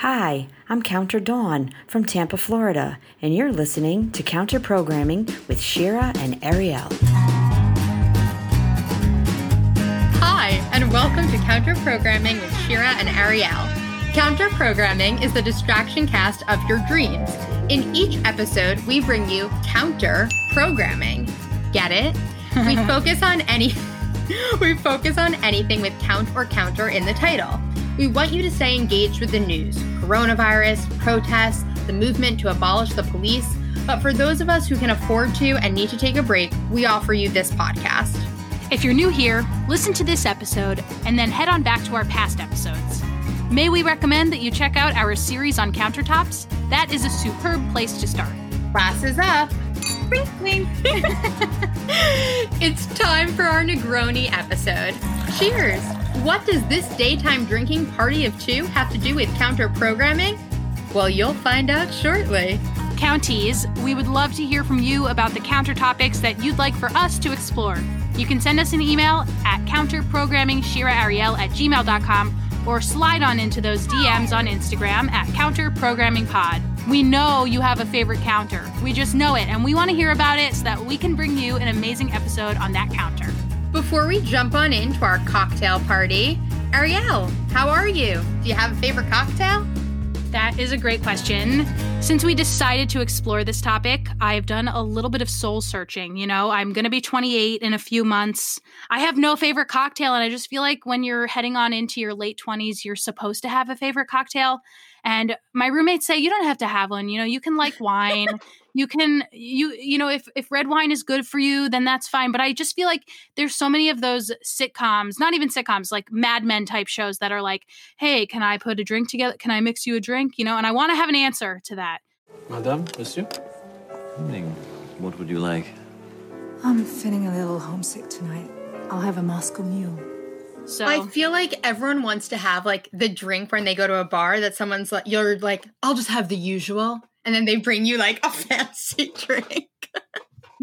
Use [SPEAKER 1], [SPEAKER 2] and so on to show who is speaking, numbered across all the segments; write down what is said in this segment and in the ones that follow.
[SPEAKER 1] Hi, I'm County Dawn from Tampa, Florida, and you're listening to Counter Programming with Shira and Ariel.
[SPEAKER 2] Hi, and welcome to Counter Programming with Shira and Ariel. Counter Programming is the distraction cast of your dreams. In each episode, we bring you counter programming. Get it? We focus on any we focus on anything with count or counter in the title. We want you to stay engaged with the news, coronavirus, protests, the movement to abolish the police. But for those of us who can afford to and need to take a break, we offer you this podcast.
[SPEAKER 3] If you're new here, listen to this episode and then head on back to our past episodes. May we recommend that you check out our series on countertops? That is a superb place to start.
[SPEAKER 2] Class is up. Wink, wink. it's time for our Negroni episode. Cheers! What does this daytime drinking party of two have to do with counter programming? Well, you'll find out shortly.
[SPEAKER 3] Counties, we would love to hear from you about the counter topics that you'd like for us to explore. You can send us an email at counterprogrammingshiraariel at gmail.com or slide on into those DMs on Instagram at counterprogrammingpod. We know you have a favorite counter. We just know it, and we want to hear about it so that we can bring you an amazing episode on that counter.
[SPEAKER 2] Before we jump on into our cocktail party, Ariel, how are you? Do you have a favorite cocktail?
[SPEAKER 3] That is a great question. Since we decided to explore this topic, I've done a little bit of soul searching. You know, I'm going to be 28 in a few months. I have no favorite cocktail, and I just feel like when you're heading on into your late 20s, you're supposed to have a favorite cocktail. And my roommates say you don't have to have one. You know, you can like wine. you can you you know if if red wine is good for you, then that's fine. But I just feel like there's so many of those sitcoms, not even sitcoms, like Mad Men type shows that are like, hey, can I put a drink together? Can I mix you a drink? You know, and I want to have an answer to that.
[SPEAKER 4] Madame, monsieur.
[SPEAKER 5] Evening. What would you like?
[SPEAKER 6] I'm feeling a little homesick tonight. I'll have a Moscow Mule.
[SPEAKER 3] So
[SPEAKER 2] I feel like everyone wants to have like the drink when they go to a bar that someone's like, you're like, I'll just have the usual. And then they bring you like a fancy drink.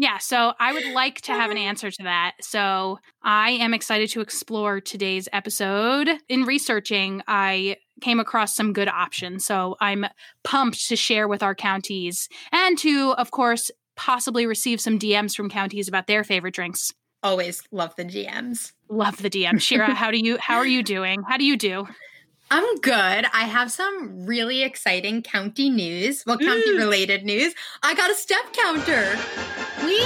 [SPEAKER 3] Yeah, so I would like to have an answer to that. So I am excited to explore today's episode. In researching, I came across some good options. So I'm pumped to share with our counties and to, of course, possibly receive some DMs from counties about their favorite drinks.
[SPEAKER 2] Always love the DMs.
[SPEAKER 3] Love the DMs. Shira, how do you how are you doing? How do you do?
[SPEAKER 2] I'm good. I have some really exciting county news. Well, county related news. I got a step counter. Whee!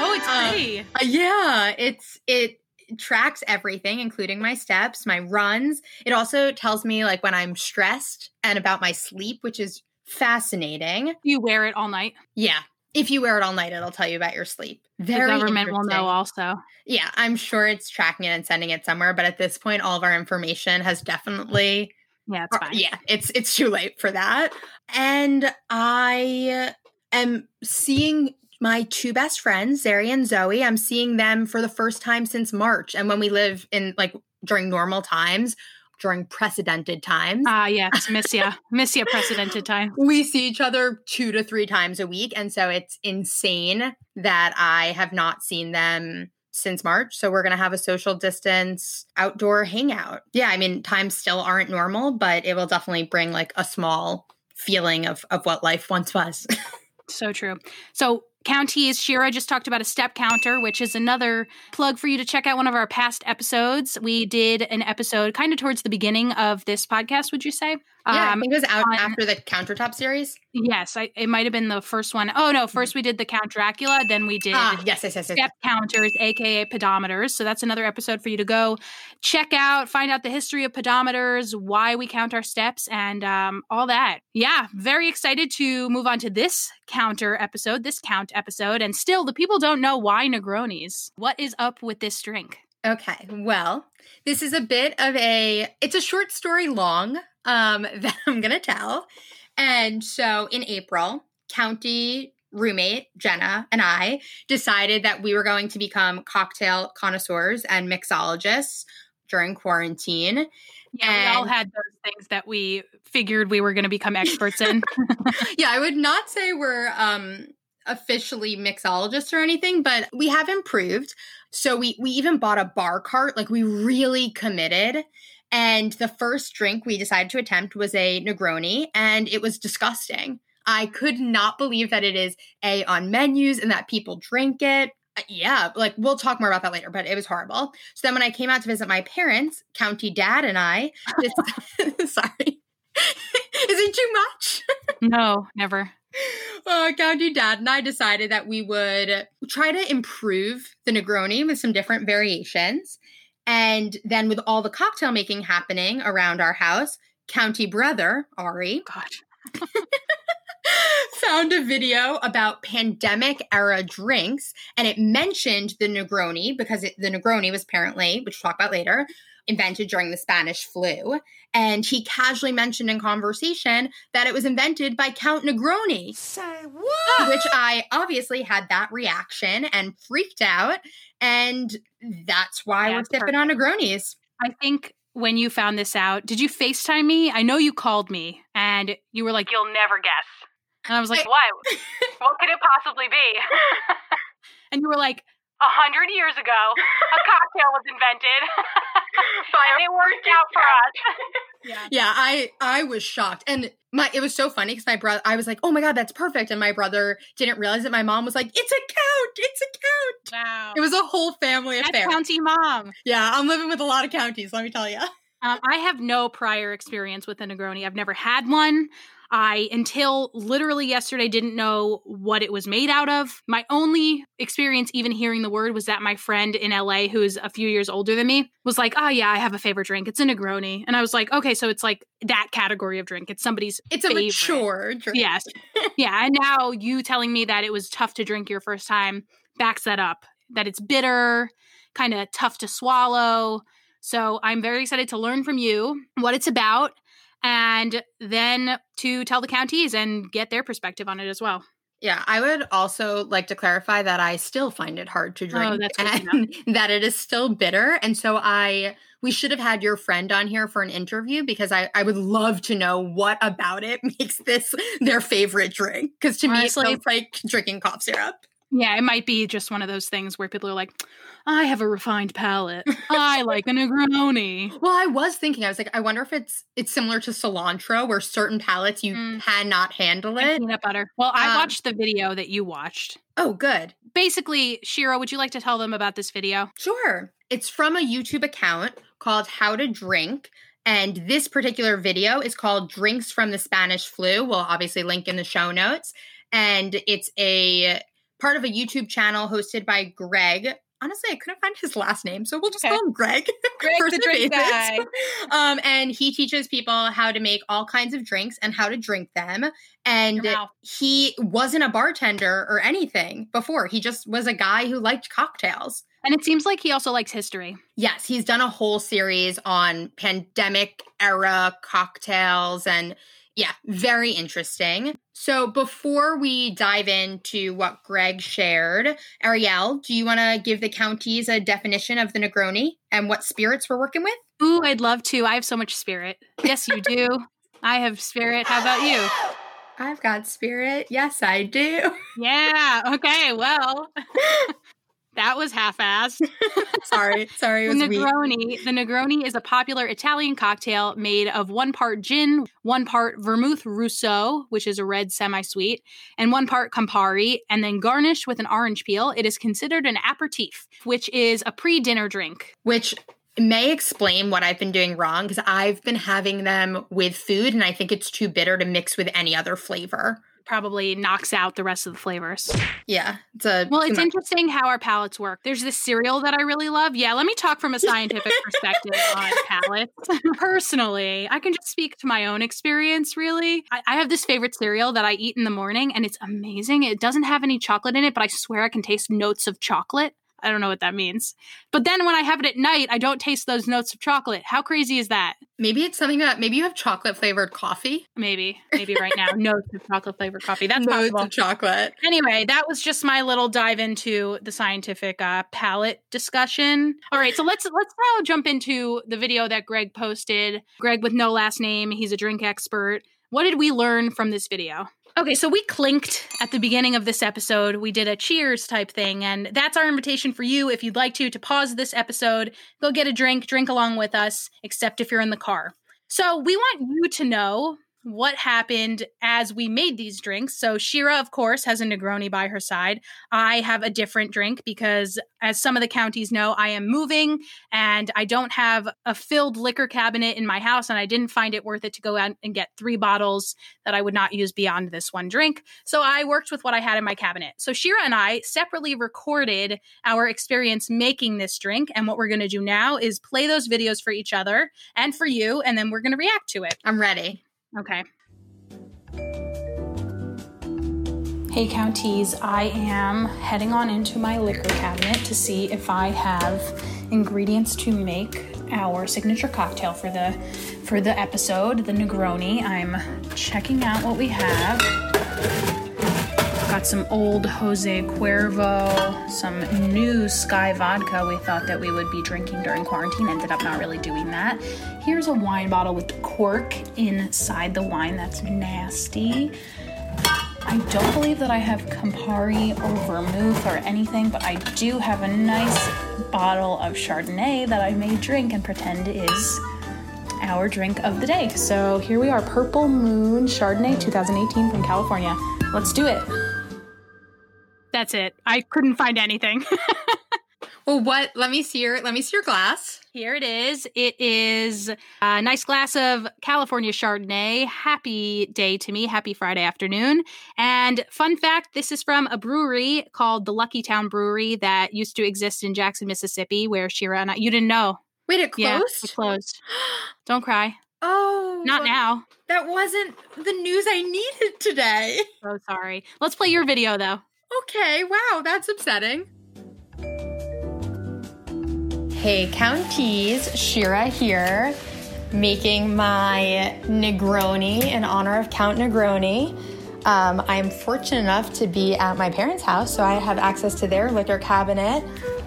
[SPEAKER 3] Oh, it's
[SPEAKER 2] Uh,
[SPEAKER 3] pretty.
[SPEAKER 2] Uh, yeah, it's it tracks everything, including my steps, my runs. It also tells me like when I'm stressed and about my sleep, which is fascinating.
[SPEAKER 3] you wear it all night.
[SPEAKER 2] Yeah. If you wear it all night, it'll tell you about your sleep.
[SPEAKER 3] The
[SPEAKER 2] Very
[SPEAKER 3] government will know also.
[SPEAKER 2] Yeah, I'm sure it's tracking it and sending it somewhere, but at this point, all of our information has definitely
[SPEAKER 3] Yeah, it's fine.
[SPEAKER 2] Yeah, it's it's too late for that. And I am seeing my two best friends, Zari and Zoe. I'm seeing them for the first time since March. And when we live in like during normal times, during precedented times,
[SPEAKER 3] Ah, yes, miss ya. miss ya precedented time.
[SPEAKER 2] we see each other two to three times a week. And so it's insane that I have not seen them since March. So we're going to have a social distance outdoor hangout. Yeah, I mean, times still aren't normal, but it will definitely bring like a small feeling of, of what life once was.
[SPEAKER 3] So true. So counties, Shira just talked about a step counter, which is another plug for you to check out one of our past episodes. We did an episode kind of towards the beginning of this podcast, would you say?
[SPEAKER 2] Yeah, I
[SPEAKER 3] Um,
[SPEAKER 2] think it was out
[SPEAKER 3] on-
[SPEAKER 2] after the countertop series.
[SPEAKER 3] yes, I, it might have been the first one. Oh no, first we did the Count Dracula, then we did
[SPEAKER 2] Ah, yes, yes, yes, yes.
[SPEAKER 3] step counters, aka pedometers. So that's another episode for you to go check out, find out the history of pedometers, why we count our steps, and um, all that. Yeah, very excited to move on to this counter episode, this count episode. And still, the people don't know why Negronis. What is up with this drink?
[SPEAKER 2] Okay. Well, this is a bit of a it's a short story long um that I'm going to tell. And so in April, county roommate Jenna and I decided that we were going to become cocktail connoisseurs and mixologists during quarantine.
[SPEAKER 3] Yeah, we all had those things that we figured we were going to become experts in.
[SPEAKER 2] yeah, I would not say we're um officially mixologists or anything, but we have improved. So we we even bought a bar cart, like we really committed. And the first drink we decided to attempt was a Negroni, and it was disgusting. I could not believe that it is A on menus and that people drink it. Uh, Yeah, like we'll talk more about that later, but it was horrible. So then when I came out to visit my parents, County Dad and I, this, sorry. is it too much?
[SPEAKER 3] No, never.
[SPEAKER 2] uh, County Dad and I decided that we would try to improve the Negroni with some different variations. And then with all the cocktail making happening around our house, County Brother, Ari,
[SPEAKER 3] God.
[SPEAKER 2] found a video about pandemic era drinks and it mentioned the Negroni because it, the Negroni was apparently, which we'll talk about later, invented during the Spanish flu. And he casually mentioned in conversation that it was invented by Count Negroni.
[SPEAKER 6] Say what?
[SPEAKER 2] which I obviously had that reaction and freaked out. And that's why
[SPEAKER 3] Yeah,
[SPEAKER 2] we're
[SPEAKER 3] it's
[SPEAKER 2] sipping on Negronis.
[SPEAKER 3] I think when you found this out, did you FaceTime me? I know you called me and you were like, You'll never guess. And I was like, What? what could it possibly be? and you were like, A hundred years ago, a cocktail was invented. and it worked out for us. yeah.
[SPEAKER 2] Yeah, I I was shocked. And my it was so funny because my brother I was like, oh my god, that's perfect. And my brother didn't realize that my mom was like, it's a count, it's a count.
[SPEAKER 3] Wow.
[SPEAKER 2] It was a whole family
[SPEAKER 3] That's
[SPEAKER 2] affair.
[SPEAKER 3] county mom.
[SPEAKER 2] Yeah, I'm living with a lot of counties, let me tell you.
[SPEAKER 3] Um, I have no prior experience with a Negroni. I've never had one. I, until literally yesterday, didn't know what it was made out of. My only experience, even hearing the word, was that my friend in LA, who is a few years older than me, was like, Oh, yeah, I have a favorite drink. It's a Negroni. And I was like, Okay, so it's like that category of drink. It's somebody's.
[SPEAKER 2] It's a
[SPEAKER 3] favorite.
[SPEAKER 2] mature drink.
[SPEAKER 3] Yes. yeah. And now you telling me that it was tough to drink your first time backs that up, that it's bitter, kind of tough to swallow. So I'm very excited to learn from you what it's about and then to tell the counties and get their perspective on it as well.
[SPEAKER 2] Yeah, I would also like to clarify that I still find it hard to oh, drink
[SPEAKER 3] Oh, good to
[SPEAKER 2] and that it is still bitter. And so I we should have had your friend on here for an interview because I, I would love to know what about it makes this their favorite drink. Because to
[SPEAKER 3] Honestly-
[SPEAKER 2] me, it feels like drinking cough syrup.
[SPEAKER 3] Yeah, it might be just one of those things where people are like, I have a refined palate. I like a Negroni.
[SPEAKER 2] Well, I was thinking, I was like, I wonder if it's it's similar to cilantro, where certain palates you
[SPEAKER 3] Mm.
[SPEAKER 2] cannot handle
[SPEAKER 3] and
[SPEAKER 2] it.
[SPEAKER 3] Peanut butter. Well, I
[SPEAKER 2] Um,
[SPEAKER 3] watched the video that you watched.
[SPEAKER 2] Oh, good.
[SPEAKER 3] Basically, Shira, would you like to tell them about this video?
[SPEAKER 2] Sure. It's from a YouTube account called How to Drink. And this particular video is called Drinks from the Spanish Flu. We'll obviously link in the show notes. And it's a part of a YouTube channel hosted by Greg. Honestly, I couldn't find his last name, so we'll just
[SPEAKER 3] Okay.
[SPEAKER 2] call him Greg.
[SPEAKER 3] Greg the drink
[SPEAKER 2] famous. Um, and he teaches people how to make all kinds of drinks and how to drink them. And
[SPEAKER 3] mouth.
[SPEAKER 2] he wasn't a bartender or anything before. He just was a guy who liked cocktails.
[SPEAKER 3] And it seems like he also likes history.
[SPEAKER 2] Yes, he's done a whole series on pandemic era cocktails and yeah, very interesting. So before we dive into what Greg shared, Ariel, do you want to give the counties a definition of the Negroni and what spirits we're working with?
[SPEAKER 3] Ooh, I'd love to. I have so much spirit. Yes, you do. I have spirit. How about you?
[SPEAKER 2] I've got spirit. Yes, I do.
[SPEAKER 3] Yeah. Okay. Well, that was half-assed.
[SPEAKER 2] sorry, sorry, it
[SPEAKER 3] The
[SPEAKER 2] was weak.
[SPEAKER 3] Negroni. The Negroni is a popular Italian cocktail made of one part gin, one part vermouth rosso, which is a red semi-sweet, and one part Campari, and then garnished with an orange peel. It is considered an aperitif, which is a pre-dinner drink.
[SPEAKER 2] which may explain what I've been doing wrong because I've been having them with food and I think it's too bitter to mix with any other flavor.
[SPEAKER 3] Probably knocks out the rest of the flavors.
[SPEAKER 2] Yeah, it's a
[SPEAKER 3] Well, it's interesting how our palates work. There's this cereal that I really love. Yeah, let me talk from a scientific perspective on palates. Personally, I can just speak to my own experience, really. I, I have this favorite cereal that I eat in the morning, and it's amazing. It doesn't have any chocolate in it, but I swear I can taste notes of chocolate. I don't know what that means. But then when I have it at night, I don't taste those notes of chocolate. How crazy is that?
[SPEAKER 2] Maybe it's something that maybe you have chocolate flavored coffee.
[SPEAKER 3] Maybe, maybe right now, notes of chocolate flavored coffee. That's
[SPEAKER 2] Notes
[SPEAKER 3] possible.
[SPEAKER 2] of chocolate.
[SPEAKER 3] Anyway, that was just my little dive into the scientific uh, palate discussion. All right, so let's let's now jump into the video that Greg posted. Greg with no last name. He's a drink expert. What did we learn from this video? Okay, so we clinked at the beginning of this episode. We did a cheers type thing, and that's our invitation for you if you'd like to to pause this episode, go get a drink, drink along with us, except if you're in the car. So, we want you to know what happened as we made these drinks. So Shira, of course, has a Negroni by her side. I have a different drink because, as some of the counties know, I am moving and I don't have a filled liquor cabinet in my house, and I didn't find it worth it to go out and get three bottles that I would not use beyond this one drink. So I worked with what I had in my cabinet. So Shira and I separately recorded our experience making this drink, and what we're going to do now is play those videos for each other and for you, and then we're going to react to it.
[SPEAKER 2] I'm ready.
[SPEAKER 3] Okay. Hey, Counties, I am heading on into my liquor cabinet to see if I have ingredients to make our signature cocktail for the for the episode, the Negroni. I'm checking out what we have. Got some old Jose Cuervo, some new Skyy vodka we thought that we would be drinking during quarantine. Ended up not really doing that. Here's a wine bottle with cork inside the wine. That's nasty. I don't believe that I have Campari or vermouth or anything, but I do have a nice bottle of Chardonnay that I may drink and pretend is our drink of the day. So here we are Purple Moon Chardonnay 2018 from California. Let's do it. That's it. I couldn't find anything.
[SPEAKER 2] Well, what? Let me see your. Let me see your glass.
[SPEAKER 3] Here it is. It is a nice glass of California Chardonnay. Happy day to me. Happy Friday afternoon. And fun fact this is from a brewery called the Lucky Town Brewery that used to exist in Jackson, Mississippi, where Shira and I. You didn't know.
[SPEAKER 2] Wait, it
[SPEAKER 3] Yeah,
[SPEAKER 2] closed.
[SPEAKER 3] it closed. Don't cry.
[SPEAKER 2] Oh,
[SPEAKER 3] Not now.
[SPEAKER 2] That wasn't the news I needed today.
[SPEAKER 3] So sorry. Let's play your video, though.
[SPEAKER 2] Okay, wow, that's upsetting. Hey, Counties, Shira here, making my Negroni in honor of Count Negroni. Um, I'm fortunate enough to be at my parents' house, so I have access to their liquor cabinet.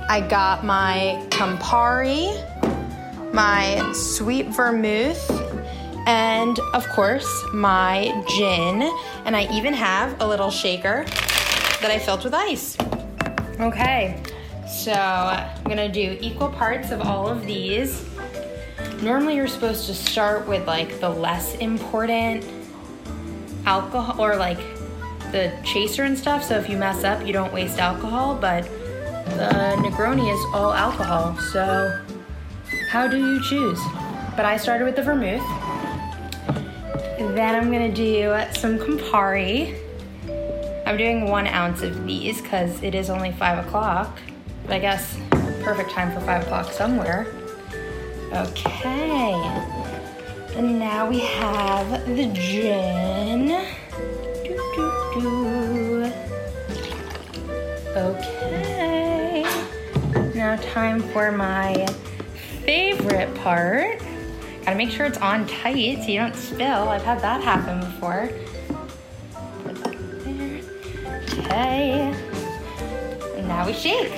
[SPEAKER 2] I got my Campari, my sweet vermouth, and of course, my gin. And I even have a little shaker that I filled with ice. Okay, so I'm gonna do equal parts of all of these. Normally, you're supposed to start with like the less important alcohol or like the chaser and stuff. So if you mess up, you don't waste alcohol. But the Negroni is all alcohol. So how do you choose? But I started with the vermouth. Then I'm gonna do some Campari. I'm doing one ounce of these because it is only five o'clock. But I guess perfect time for five o'clock somewhere. Okay. And now we have the gin. Doo, doo, doo. Okay. Now time for my favorite part. Gotta make sure it's on tight so you don't spill. I've had that happen before. Okay. And now we shake.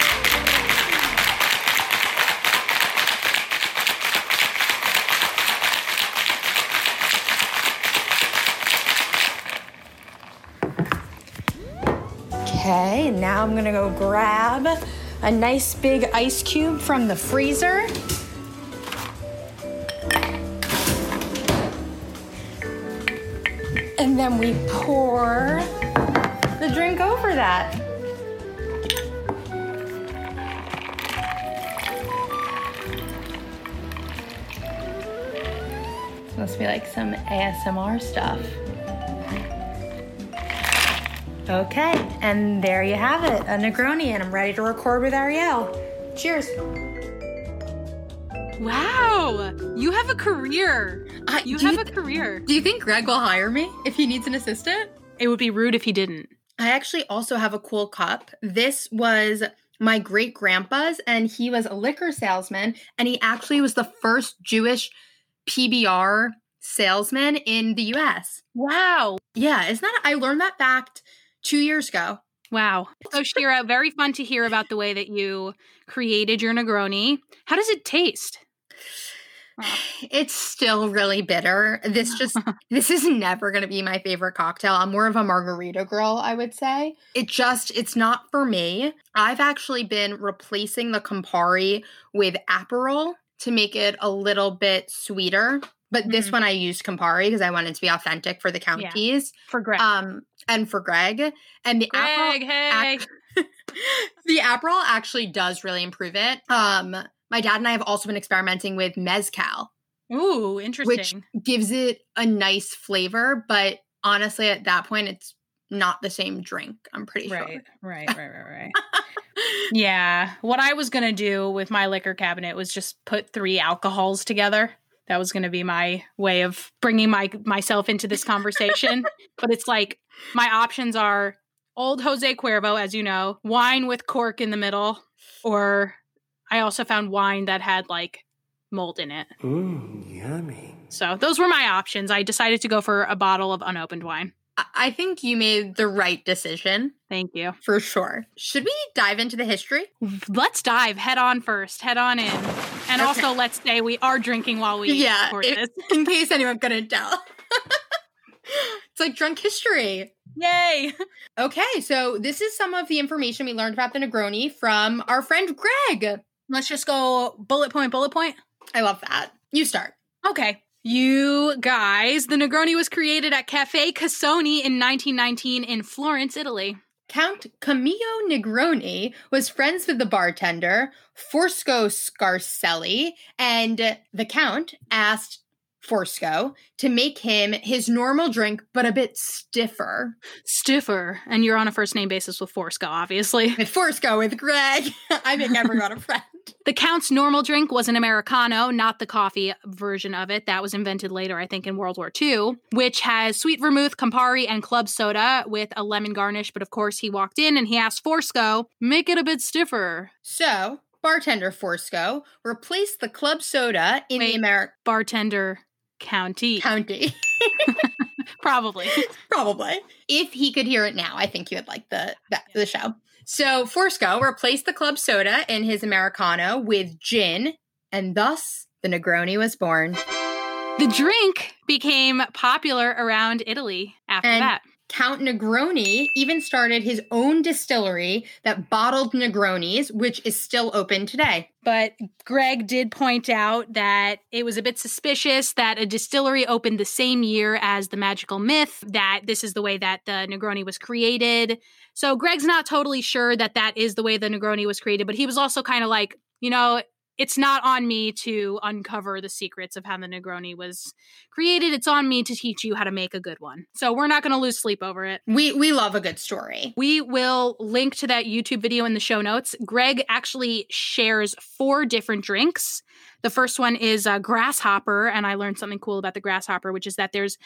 [SPEAKER 2] Okay, now I'm gonna go grab a nice big ice cube from the freezer. And then we pour the drink over that. This must be like some ASMR stuff. Okay, and there you have it, a Negroni, and I'm ready to record with Ariel. Cheers.
[SPEAKER 3] Wow. You have a career.
[SPEAKER 2] Uh,
[SPEAKER 3] You
[SPEAKER 2] do
[SPEAKER 3] have
[SPEAKER 2] you
[SPEAKER 3] a career.
[SPEAKER 2] Do you think Greg will hire me if he needs an assistant?
[SPEAKER 3] It would be rude if he didn't.
[SPEAKER 2] I actually also have a cool cup. This was my great grandpa's, and he was a liquor salesman, and he actually was the first Jewish PBR salesman in the US.
[SPEAKER 3] Wow.
[SPEAKER 2] Yeah, isn't that? I learned that fact two years ago.
[SPEAKER 3] Wow. So, Shira, very fun to hear about the way that you created your Negroni. How does it taste?
[SPEAKER 2] It's still really bitter. This just this is never going to be my favorite cocktail. I'm more of a margarita girl, I would say. It just it's not for me. I've actually been replacing the Campari with Aperol to make it a little bit sweeter. But this
[SPEAKER 3] Mhm.
[SPEAKER 2] one I used Campari because I wanted to be authentic for the counties.
[SPEAKER 3] For Greg.
[SPEAKER 2] Um and for Greg. And the Aperol
[SPEAKER 3] hey.
[SPEAKER 2] ac- the Aperol actually does really improve it. Um, my dad and I have also been experimenting with mezcal,
[SPEAKER 3] Ooh, interesting.
[SPEAKER 2] Which gives it a nice flavor, but honestly, at that point, it's not the same drink. I'm pretty sure.
[SPEAKER 3] right, right, right, right, right. yeah. What I was gonna do with my liquor cabinet was just put three alcohols together. That was gonna be my way of bringing my myself into this conversation. but it's like my options are old Jose Cuervo, as you know, wine with cork in the middle, or I also found wine that had like mold in it.
[SPEAKER 4] Mmm, yummy.
[SPEAKER 3] So those were my options. I decided to go for a bottle of unopened wine.
[SPEAKER 2] I- I think you made the right decision
[SPEAKER 3] Thank you.
[SPEAKER 2] for sure. Should we dive into the history?
[SPEAKER 3] Let's dive head on first, head on in. And
[SPEAKER 2] Okay.
[SPEAKER 3] also, let's say we are drinking while we
[SPEAKER 2] Yeah,
[SPEAKER 3] record
[SPEAKER 2] it-
[SPEAKER 3] this.
[SPEAKER 2] In case anyone couldn't tell. it's like drunk history.
[SPEAKER 3] Yay!
[SPEAKER 2] Okay, so this is some of the information we learned about the Negroni from our friend Greg.
[SPEAKER 3] Let's just go bullet point, bullet point.
[SPEAKER 2] I love that. You start.
[SPEAKER 3] Okay. You guys, the Negroni was created at Cafe Casoni in 1919 in Florence, Italy.
[SPEAKER 2] Count Camillo Negroni was friends with the bartender, Forsco Scarselli, and the Count asked Forsco to make him his normal drink, but a bit stiffer.
[SPEAKER 3] Stiffer. And you're on a first name basis with Forsco, obviously.
[SPEAKER 2] With Forsco, with Greg. I make everyone a friend.
[SPEAKER 3] The Count's normal drink was an Americano, not the coffee version of it. That was invented later, I think, in World War II, which has sweet vermouth, Campari, and club soda with a lemon garnish. But of course, he walked in and he asked Forsco, make it a bit stiffer.
[SPEAKER 2] So, bartender Forsco replaced the club soda in
[SPEAKER 3] Wait.
[SPEAKER 2] the American
[SPEAKER 3] Bartender County.
[SPEAKER 2] County.
[SPEAKER 3] Probably.
[SPEAKER 2] Probably. If he could hear it now, I think you would like the the, the show. So Forsco replaced the club soda in his Americano with gin, and thus the Negroni was born.
[SPEAKER 3] The drink became popular around Italy after
[SPEAKER 2] And-
[SPEAKER 3] that.
[SPEAKER 2] Count Negroni even started his own distillery that bottled Negronis, which is still open today.
[SPEAKER 3] But Greg did point out that it was a bit suspicious that a distillery opened the same year as the magical myth, that this is the way that the Negroni was created. So Greg's not totally sure that that is the way the Negroni was created, but he was also kind of like, you know, it's not on me to uncover the secrets of how the Negroni was created. It's on me to teach you how to make a good one. So we're not going to lose sleep over it.
[SPEAKER 2] We we love a good story.
[SPEAKER 3] We will link to that YouTube video in the show notes. Greg actually shares four different drinks. The first one is a grasshopper, and I learned something cool about the grasshopper, which is that there's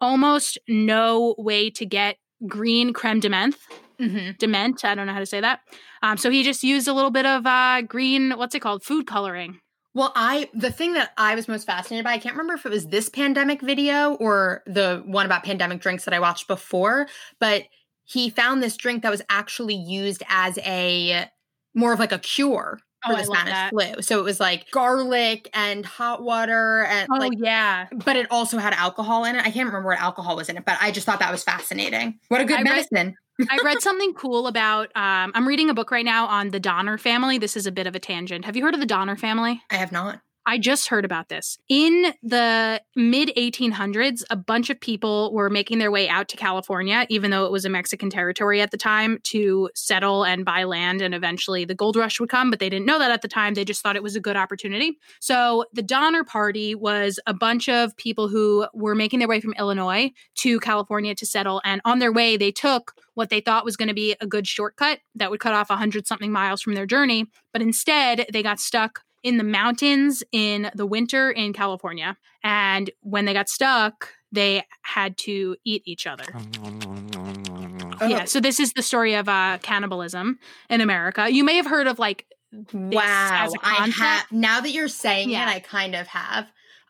[SPEAKER 3] almost no way to get green creme de menthe.
[SPEAKER 2] Mm-hmm.
[SPEAKER 3] Dement, I don't know how to say that. Um, so he just used a little bit of uh, green, what's it called? Food coloring.
[SPEAKER 2] Well, I the thing that I was most fascinated by, I can't remember if it was this pandemic video or the one about pandemic drinks that I watched before, but he found this drink that was actually used as a more of like a cure
[SPEAKER 3] Oh,
[SPEAKER 2] for
[SPEAKER 3] I
[SPEAKER 2] the
[SPEAKER 3] love
[SPEAKER 2] Spanish flu. So it was like garlic and hot water and
[SPEAKER 3] Oh,
[SPEAKER 2] like
[SPEAKER 3] yeah.
[SPEAKER 2] but it also had alcohol in it. I can't remember what alcohol was in it, but I just thought that was fascinating. What a good
[SPEAKER 3] I read-
[SPEAKER 2] medicine.
[SPEAKER 3] I read something cool about, um, I'm reading a book right now on the Donner family. This is a bit of a tangent. Have you heard of the Donner family?
[SPEAKER 2] I have not.
[SPEAKER 3] I just heard about this. In the mid 1800s, a bunch of people were making their way out to California, even though it was a Mexican territory at the time, to settle and buy land. And eventually the gold rush would come, but they didn't know that at the time. They just thought it was a good opportunity. So the Donner Party was a bunch of people who were making their way from Illinois to California to settle. And on their way, they took what they thought was going to be a good shortcut that would cut off 100 something miles from their journey. But instead, they got stuck in the mountains in the winter in California. And when they got stuck, they had to eat each other.
[SPEAKER 2] Oh,
[SPEAKER 3] Yeah. So this is the story of uh, cannibalism in America. You may have heard of like
[SPEAKER 2] Wow.
[SPEAKER 3] as a
[SPEAKER 2] I
[SPEAKER 3] concept.
[SPEAKER 2] have now that you're saying
[SPEAKER 3] Yeah.
[SPEAKER 2] it, I kind of have.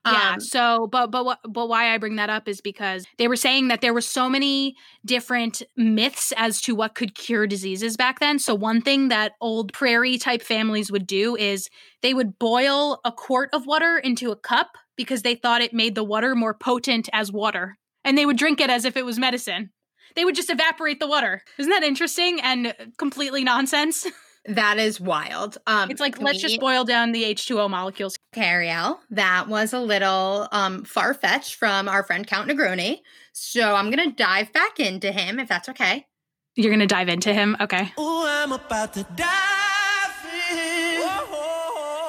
[SPEAKER 3] Yeah.
[SPEAKER 2] Um,
[SPEAKER 3] so, but but what but why I bring that up is because they were saying that there were so many different myths as to what could cure diseases back then. So one thing that old prairie type families would do is they would boil a quart of water into a cup because they thought it made the water more potent as water, and they would drink it as if it was medicine. They would just evaporate the water. Isn't that interesting and completely nonsense?
[SPEAKER 2] that is wild. Um,
[SPEAKER 3] It's like let's just boil down the H2O molecules.
[SPEAKER 2] Okay, Ariel, that was a little um, far fetched from our friend Count Negroni. So I'm going to dive back into him if that's okay.
[SPEAKER 3] You're gonna dive into him, okay?
[SPEAKER 4] Ooh, I'm about to dive in.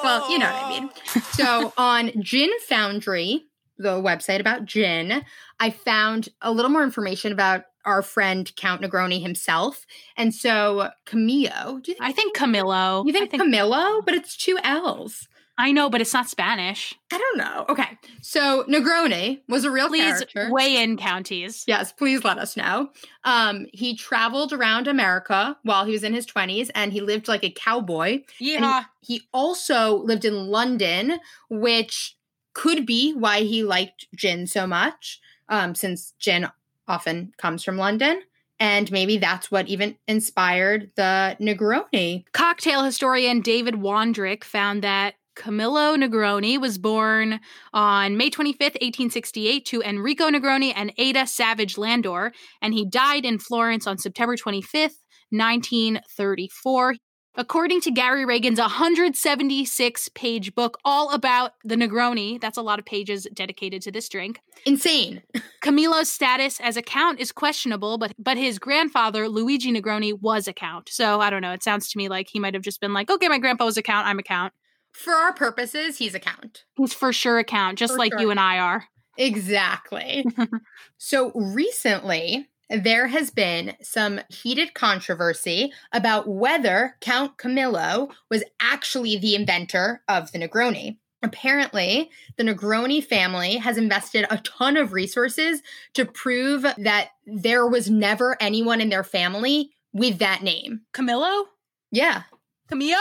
[SPEAKER 2] Well, you know what I mean. So on Gin Foundry, the website about gin, I found a little more information about our friend Count Negroni himself. And so Camillo, do you think,
[SPEAKER 3] I think Camillo.
[SPEAKER 2] you think,
[SPEAKER 3] I think
[SPEAKER 2] Camillo? But it's two L's.
[SPEAKER 3] I know, but it's not Spanish.
[SPEAKER 2] I don't know. Okay. So Negroni was a real
[SPEAKER 3] Please
[SPEAKER 2] character.
[SPEAKER 3] weigh in counties.
[SPEAKER 2] Yes, please let us know. Um, he traveled around America while he was in his 20s and he lived like a cowboy.
[SPEAKER 3] Yeah.
[SPEAKER 2] he also lived in London, which could be why he liked gin so much, um, since gin often comes from London. And maybe that's what even inspired the Negroni.
[SPEAKER 3] Cocktail historian David Wondrich found that Camillo Negroni was born on May 25th, 1868, to Enrico Negroni and Ada Savage Landor, and he died in Florence on September 25th, 1934. According to Gary Regan's 176 page book all about the Negroni, that's a lot of pages dedicated to this drink.
[SPEAKER 2] Insane.
[SPEAKER 3] Camillo's status as a count is questionable, but but his grandfather Luigi Negroni was a count. So I don't know. It sounds to me like he might have just been like, okay, my grandpa was a count. I'm a count.
[SPEAKER 2] For our purposes, he's a count.
[SPEAKER 3] He's for sure a count, just
[SPEAKER 2] For
[SPEAKER 3] like
[SPEAKER 2] sure.
[SPEAKER 3] you and I are.
[SPEAKER 2] Exactly. so recently, there has been some heated controversy about whether Count Camillo was actually the inventor of the Negroni. Apparently, the Negroni family has invested a ton of resources to prove that there was never anyone in their family with that name.
[SPEAKER 3] Camillo,
[SPEAKER 2] Yeah,
[SPEAKER 3] Camillo,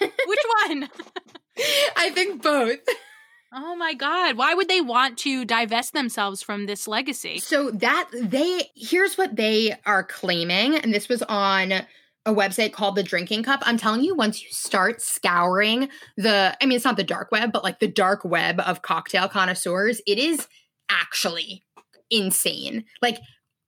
[SPEAKER 3] which one?
[SPEAKER 2] I think both.
[SPEAKER 3] Oh my god! Why would they want to divest themselves from this legacy?
[SPEAKER 2] So that they here's what they are claiming, and this was on a website called the Drinking Cup. I'm telling you, once you start scouring the, I mean, it's not the dark web, but like the dark web of cocktail connoisseurs, it is actually insane. Like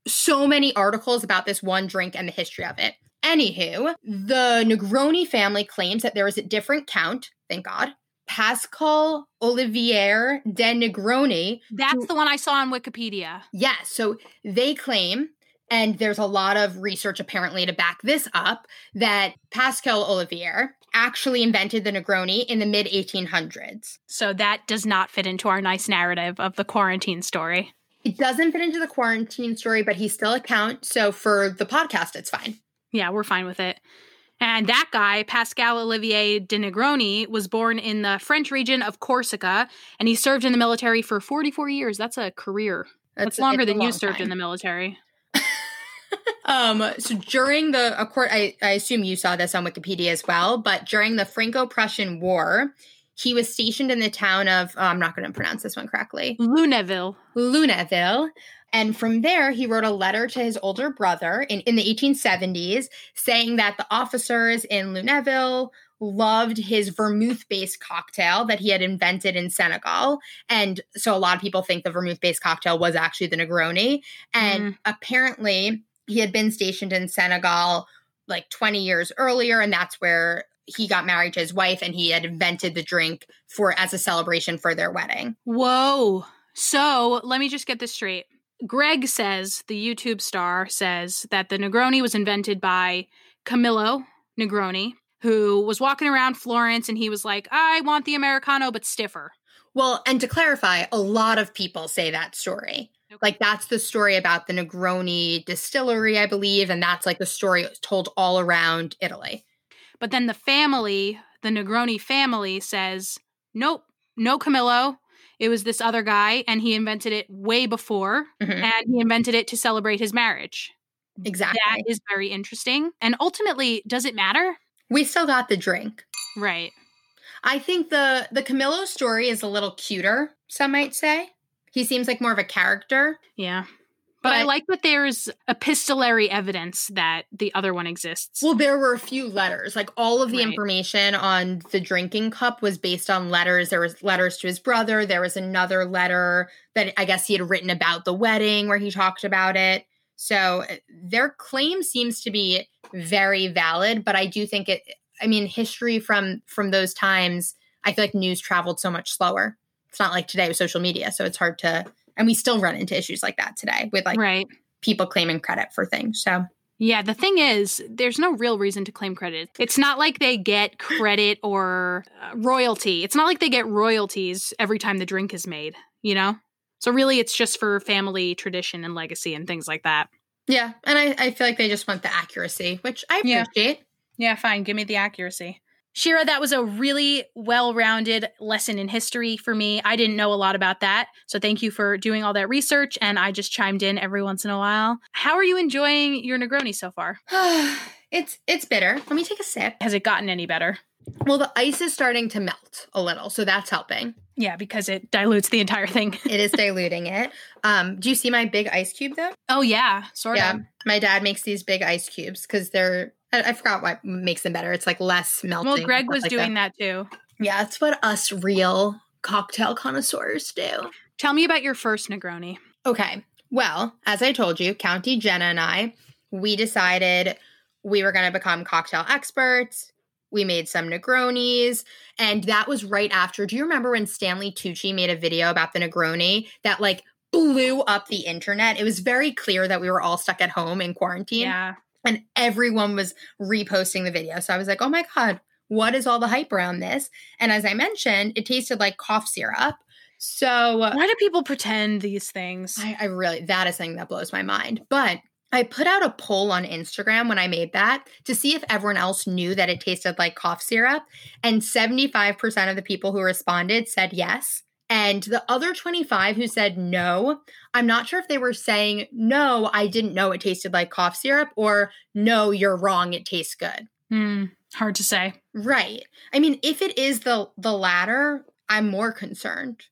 [SPEAKER 2] so many articles about this one drink and the history of it. Anywho, the Negroni family claims that there is a different count, thank God, Pascal Olivier de Negroni,
[SPEAKER 3] That's the one I saw on Wikipedia.
[SPEAKER 2] Yes. So they claim, and there's a lot of research apparently to back this up, that Pascal Olivier actually invented the Negroni in the mid 1800s.
[SPEAKER 3] So that does not fit into our nice narrative of the quarantine story.
[SPEAKER 2] It doesn't fit into the quarantine story, but he's still a count. So for the podcast, it's fine.
[SPEAKER 3] Yeah, we're fine with it. And that guy, Pascal Olivier de Negroni, was born in the French region of Corsica, and he served in the military for 44 years. That's a career. That's, longer
[SPEAKER 2] it's a
[SPEAKER 3] than you
[SPEAKER 2] long
[SPEAKER 3] served in the military.
[SPEAKER 2] Um, so during the, of course, I, I assume you saw this on Wikipedia as well, but during the Franco-Prussian War, he was stationed in the town of, oh, I'm not going to pronounce this one correctly,
[SPEAKER 3] Luneville.
[SPEAKER 2] Luneville. And from there, he wrote a letter to his older brother in, in the 1870s saying that the officers in Luneville loved his vermouth based cocktail that he had invented in Senegal. And so a lot of people think the vermouth based cocktail was actually the Negroni. And mm. apparently, he had been stationed in Senegal like 20 years earlier. And that's where he got married to his wife and he had invented the drink for as a celebration for their wedding.
[SPEAKER 3] Whoa. So let me just get this straight. Greg says, the YouTube star says that the Negroni was invented by Camillo Negroni, who was walking around Florence and he was like, I want the Americano, but stiffer.
[SPEAKER 2] Well, and to clarify, a lot of people say that story.
[SPEAKER 3] Okay.
[SPEAKER 2] Like that's the story about the Negroni distillery, I believe, and that's like the story told all around Italy.
[SPEAKER 3] But then the family, the Negroni family, says, nope, no Camillo. It was this other guy, and he invented it way before,
[SPEAKER 2] Mhm.
[SPEAKER 3] and he invented it to celebrate his marriage.
[SPEAKER 2] Exactly.
[SPEAKER 3] That is very interesting. And ultimately, does it matter?
[SPEAKER 2] we still got the drink.
[SPEAKER 3] Right.
[SPEAKER 2] I think the the Camillo story is a little cuter, some might say. He seems like more of a character.
[SPEAKER 3] Yeah. But, I like that there's epistolary evidence that the other one exists.
[SPEAKER 2] Well, there were a few letters. Like all of the
[SPEAKER 3] Right.
[SPEAKER 2] information on the drinking cup was based on letters. There was letters to his brother. There was another letter that I guess he had written about the wedding where he talked about it. So uh, their claim seems to be very valid, but I do think it I mean history from from those times, I feel like news traveled so much slower. It's not like today with social media, so it's hard to and we still run into issues like that today with like
[SPEAKER 3] right.
[SPEAKER 2] people claiming credit for things. So
[SPEAKER 3] Yeah, the thing is, there's no real reason to claim credit. It's not like they get credit or uh, royalty. It's not like they get royalties every time the drink is made, you know? So really, it's just for family tradition and legacy and things like that.
[SPEAKER 2] Yeah, and I, I feel like they just want the accuracy, which I
[SPEAKER 3] Yeah.
[SPEAKER 2] appreciate.
[SPEAKER 3] Yeah, fine. Give me the accuracy. Shira, that was a really well rounded lesson in history for me. I didn't know a lot about that. So thank you for doing all that research. And I just chimed in every once in a while. How are you enjoying your Negroni so far?
[SPEAKER 2] it's it's bitter. Let me take a sip.
[SPEAKER 3] Has it gotten any better?
[SPEAKER 2] Well, the ice is starting to melt a little, so that's helping.
[SPEAKER 3] Yeah, because it dilutes the entire thing.
[SPEAKER 2] It is diluting it. Um, do you see my big ice cube though?
[SPEAKER 3] oh, yeah, sort
[SPEAKER 2] yeah,
[SPEAKER 3] of.
[SPEAKER 2] my dad makes these big ice cubes because they're. I, I forgot what makes them better. It's like less melting.
[SPEAKER 3] Well, Greg was
[SPEAKER 2] like
[SPEAKER 3] doing that too.
[SPEAKER 2] Yeah, that's what us real cocktail connoisseurs do.
[SPEAKER 3] Tell me about your first Negroni.
[SPEAKER 2] Okay. Well, as I told you, County Jenna and I, we decided we were going to become cocktail experts. We made some Negronis. And that was right after. Do you remember when Stanley Tucci made a video about the Negroni that like blew up the internet? It was very clear that we were all stuck at home in quarantine
[SPEAKER 3] Yeah.
[SPEAKER 2] And everyone was reposting the video. So I was like, oh my God, what is all the hype around this? And as I mentioned, it tasted like cough syrup. So
[SPEAKER 3] Why do people pretend these things?
[SPEAKER 2] I, I really that is something that blows my mind. But I put out a poll on Instagram when I made that to see if everyone else knew that it tasted like cough syrup. And 75% of the people who responded said yes. And the other 25 who said no, I'm not sure if they were saying, no, I didn't know it tasted like cough syrup, or no, you're wrong, it tastes good.
[SPEAKER 3] Hmm, hard to say.
[SPEAKER 2] Right. I mean, if it is the the latter, I'm more concerned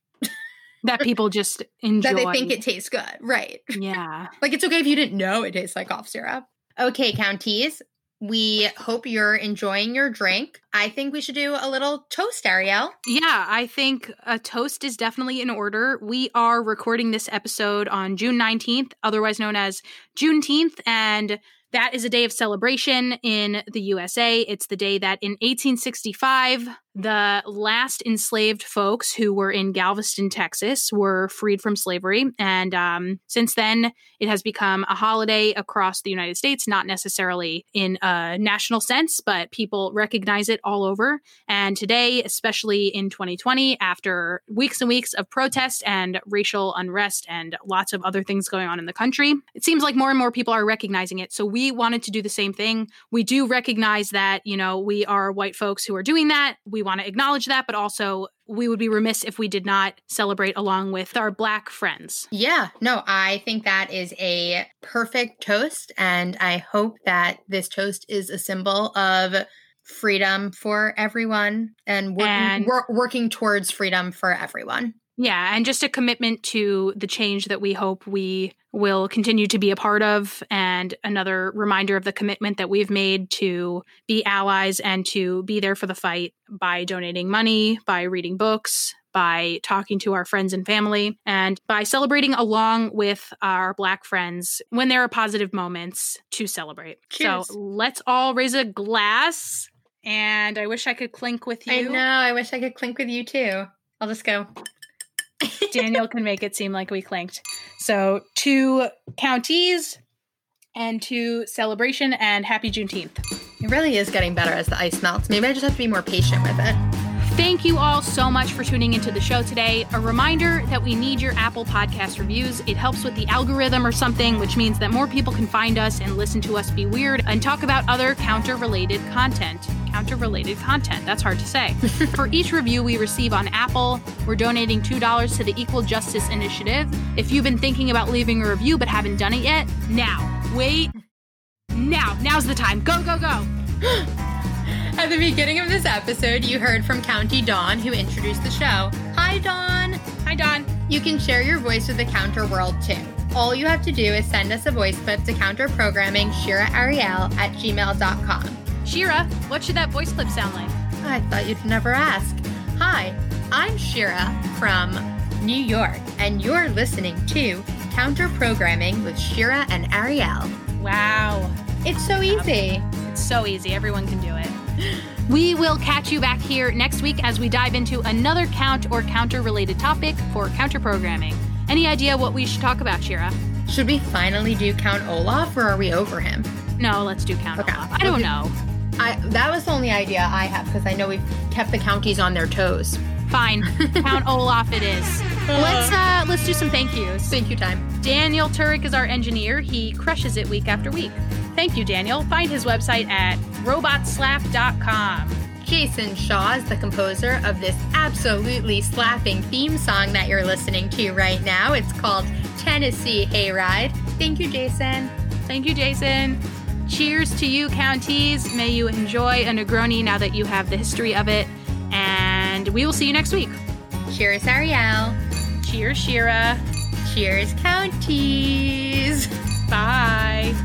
[SPEAKER 3] That people just enjoy.
[SPEAKER 2] that they think it tastes good. Right.
[SPEAKER 3] Yeah.
[SPEAKER 2] Like it's okay if you didn't know it tastes like cough syrup. Okay, counties. We hope you're enjoying your drink. I think we should do a little toast, Ariel.
[SPEAKER 3] Yeah, I think a toast is definitely in order. We are recording this episode on June 19th, otherwise known as Juneteenth, and that is a day of celebration in the USA. It's the day that in 1865, the last enslaved folks who were in Galveston, Texas, were freed from slavery. And um, since then, it has become a holiday across the United States, not necessarily in a national sense, but people recognize it all over. And today, especially in 2020, after weeks and weeks of protest and racial unrest and lots of other things going on in the country, it seems like more and more people are recognizing it. So we wanted to do the same thing. We do recognize that, you know, we are white folks who are doing that. We want to acknowledge that, but also we would be remiss if we did not celebrate along with our black friends.
[SPEAKER 2] Yeah, no, I think that is a perfect toast. And I hope that this toast is a symbol of freedom for everyone and working,
[SPEAKER 3] And-
[SPEAKER 2] wor- working towards freedom for everyone.
[SPEAKER 3] Yeah, and just a commitment to the change that we hope we will continue to be a part of, and another reminder of the commitment that we've made to be allies and to be there for the fight by donating money, by reading books, by talking to our friends and family, and by celebrating along with our Black friends when there are positive moments to celebrate.
[SPEAKER 2] Cheers.
[SPEAKER 3] So let's all raise a glass. And I wish I could clink with you.
[SPEAKER 2] I know. I wish I could clink with you too. I'll just go.
[SPEAKER 3] Daniel can make it seem like we clanked. So two counties and to celebration and happy Juneteenth.
[SPEAKER 2] It really is getting better as the ice melts. Maybe I just have to be more patient with it.
[SPEAKER 3] Thank you all so much for tuning into the show today. A reminder that we need your Apple Podcast reviews. It helps with the algorithm or something, which means that more people can find us and listen to us be weird and talk about other counter related content. Counter related content. That's hard to say. for each review we receive on Apple, we're donating $2 to the Equal Justice Initiative. If you've been thinking about leaving a review but haven't done it yet, now, wait. Now, now's the time. Go, go, go.
[SPEAKER 2] At the beginning of this episode, you heard from County Dawn, who introduced the show. Hi, Dawn.
[SPEAKER 3] Hi, Dawn.
[SPEAKER 2] You can share your voice with the Counter World too. All you have to do is send us a voice clip to counterprogramming Shira Ariel at gmail.com.
[SPEAKER 3] Shira, what should that voice clip sound like?
[SPEAKER 2] I thought you'd never ask. Hi, I'm Shira from New York, and you're listening to Counter Programming with Shira and Ariel.
[SPEAKER 3] Wow.
[SPEAKER 2] It's so easy.
[SPEAKER 3] It's so easy. Everyone can do it. We will catch you back here next week as we dive into another count or counter related topic for counter programming. Any idea what we should talk about, Shira?
[SPEAKER 2] Should we finally do Count Olaf, or are we over him?
[SPEAKER 3] No, let's do count.
[SPEAKER 2] Okay.
[SPEAKER 3] Olaf. I don't know.
[SPEAKER 2] I that was the only idea I have because I know we've kept the counties on their toes.
[SPEAKER 3] Fine. count Olaf it is. Let's uh let's do some thank yous.
[SPEAKER 2] Thank you, time.
[SPEAKER 3] Daniel Turek is our engineer. He crushes it week after week. Thank you, Daniel. Find his website at robotslap.com.
[SPEAKER 2] Jason Shaw is the composer of this absolutely slapping theme song that you're listening to right now. It's called Tennessee Hayride. Thank you, Jason.
[SPEAKER 3] Thank you, Jason. Cheers to you, counties. May you enjoy a Negroni now that you have the history of it. And we will see you next week.
[SPEAKER 2] Cheers, Ariel.
[SPEAKER 3] Cheers, Shira.
[SPEAKER 2] Cheers, counties.
[SPEAKER 3] Bye.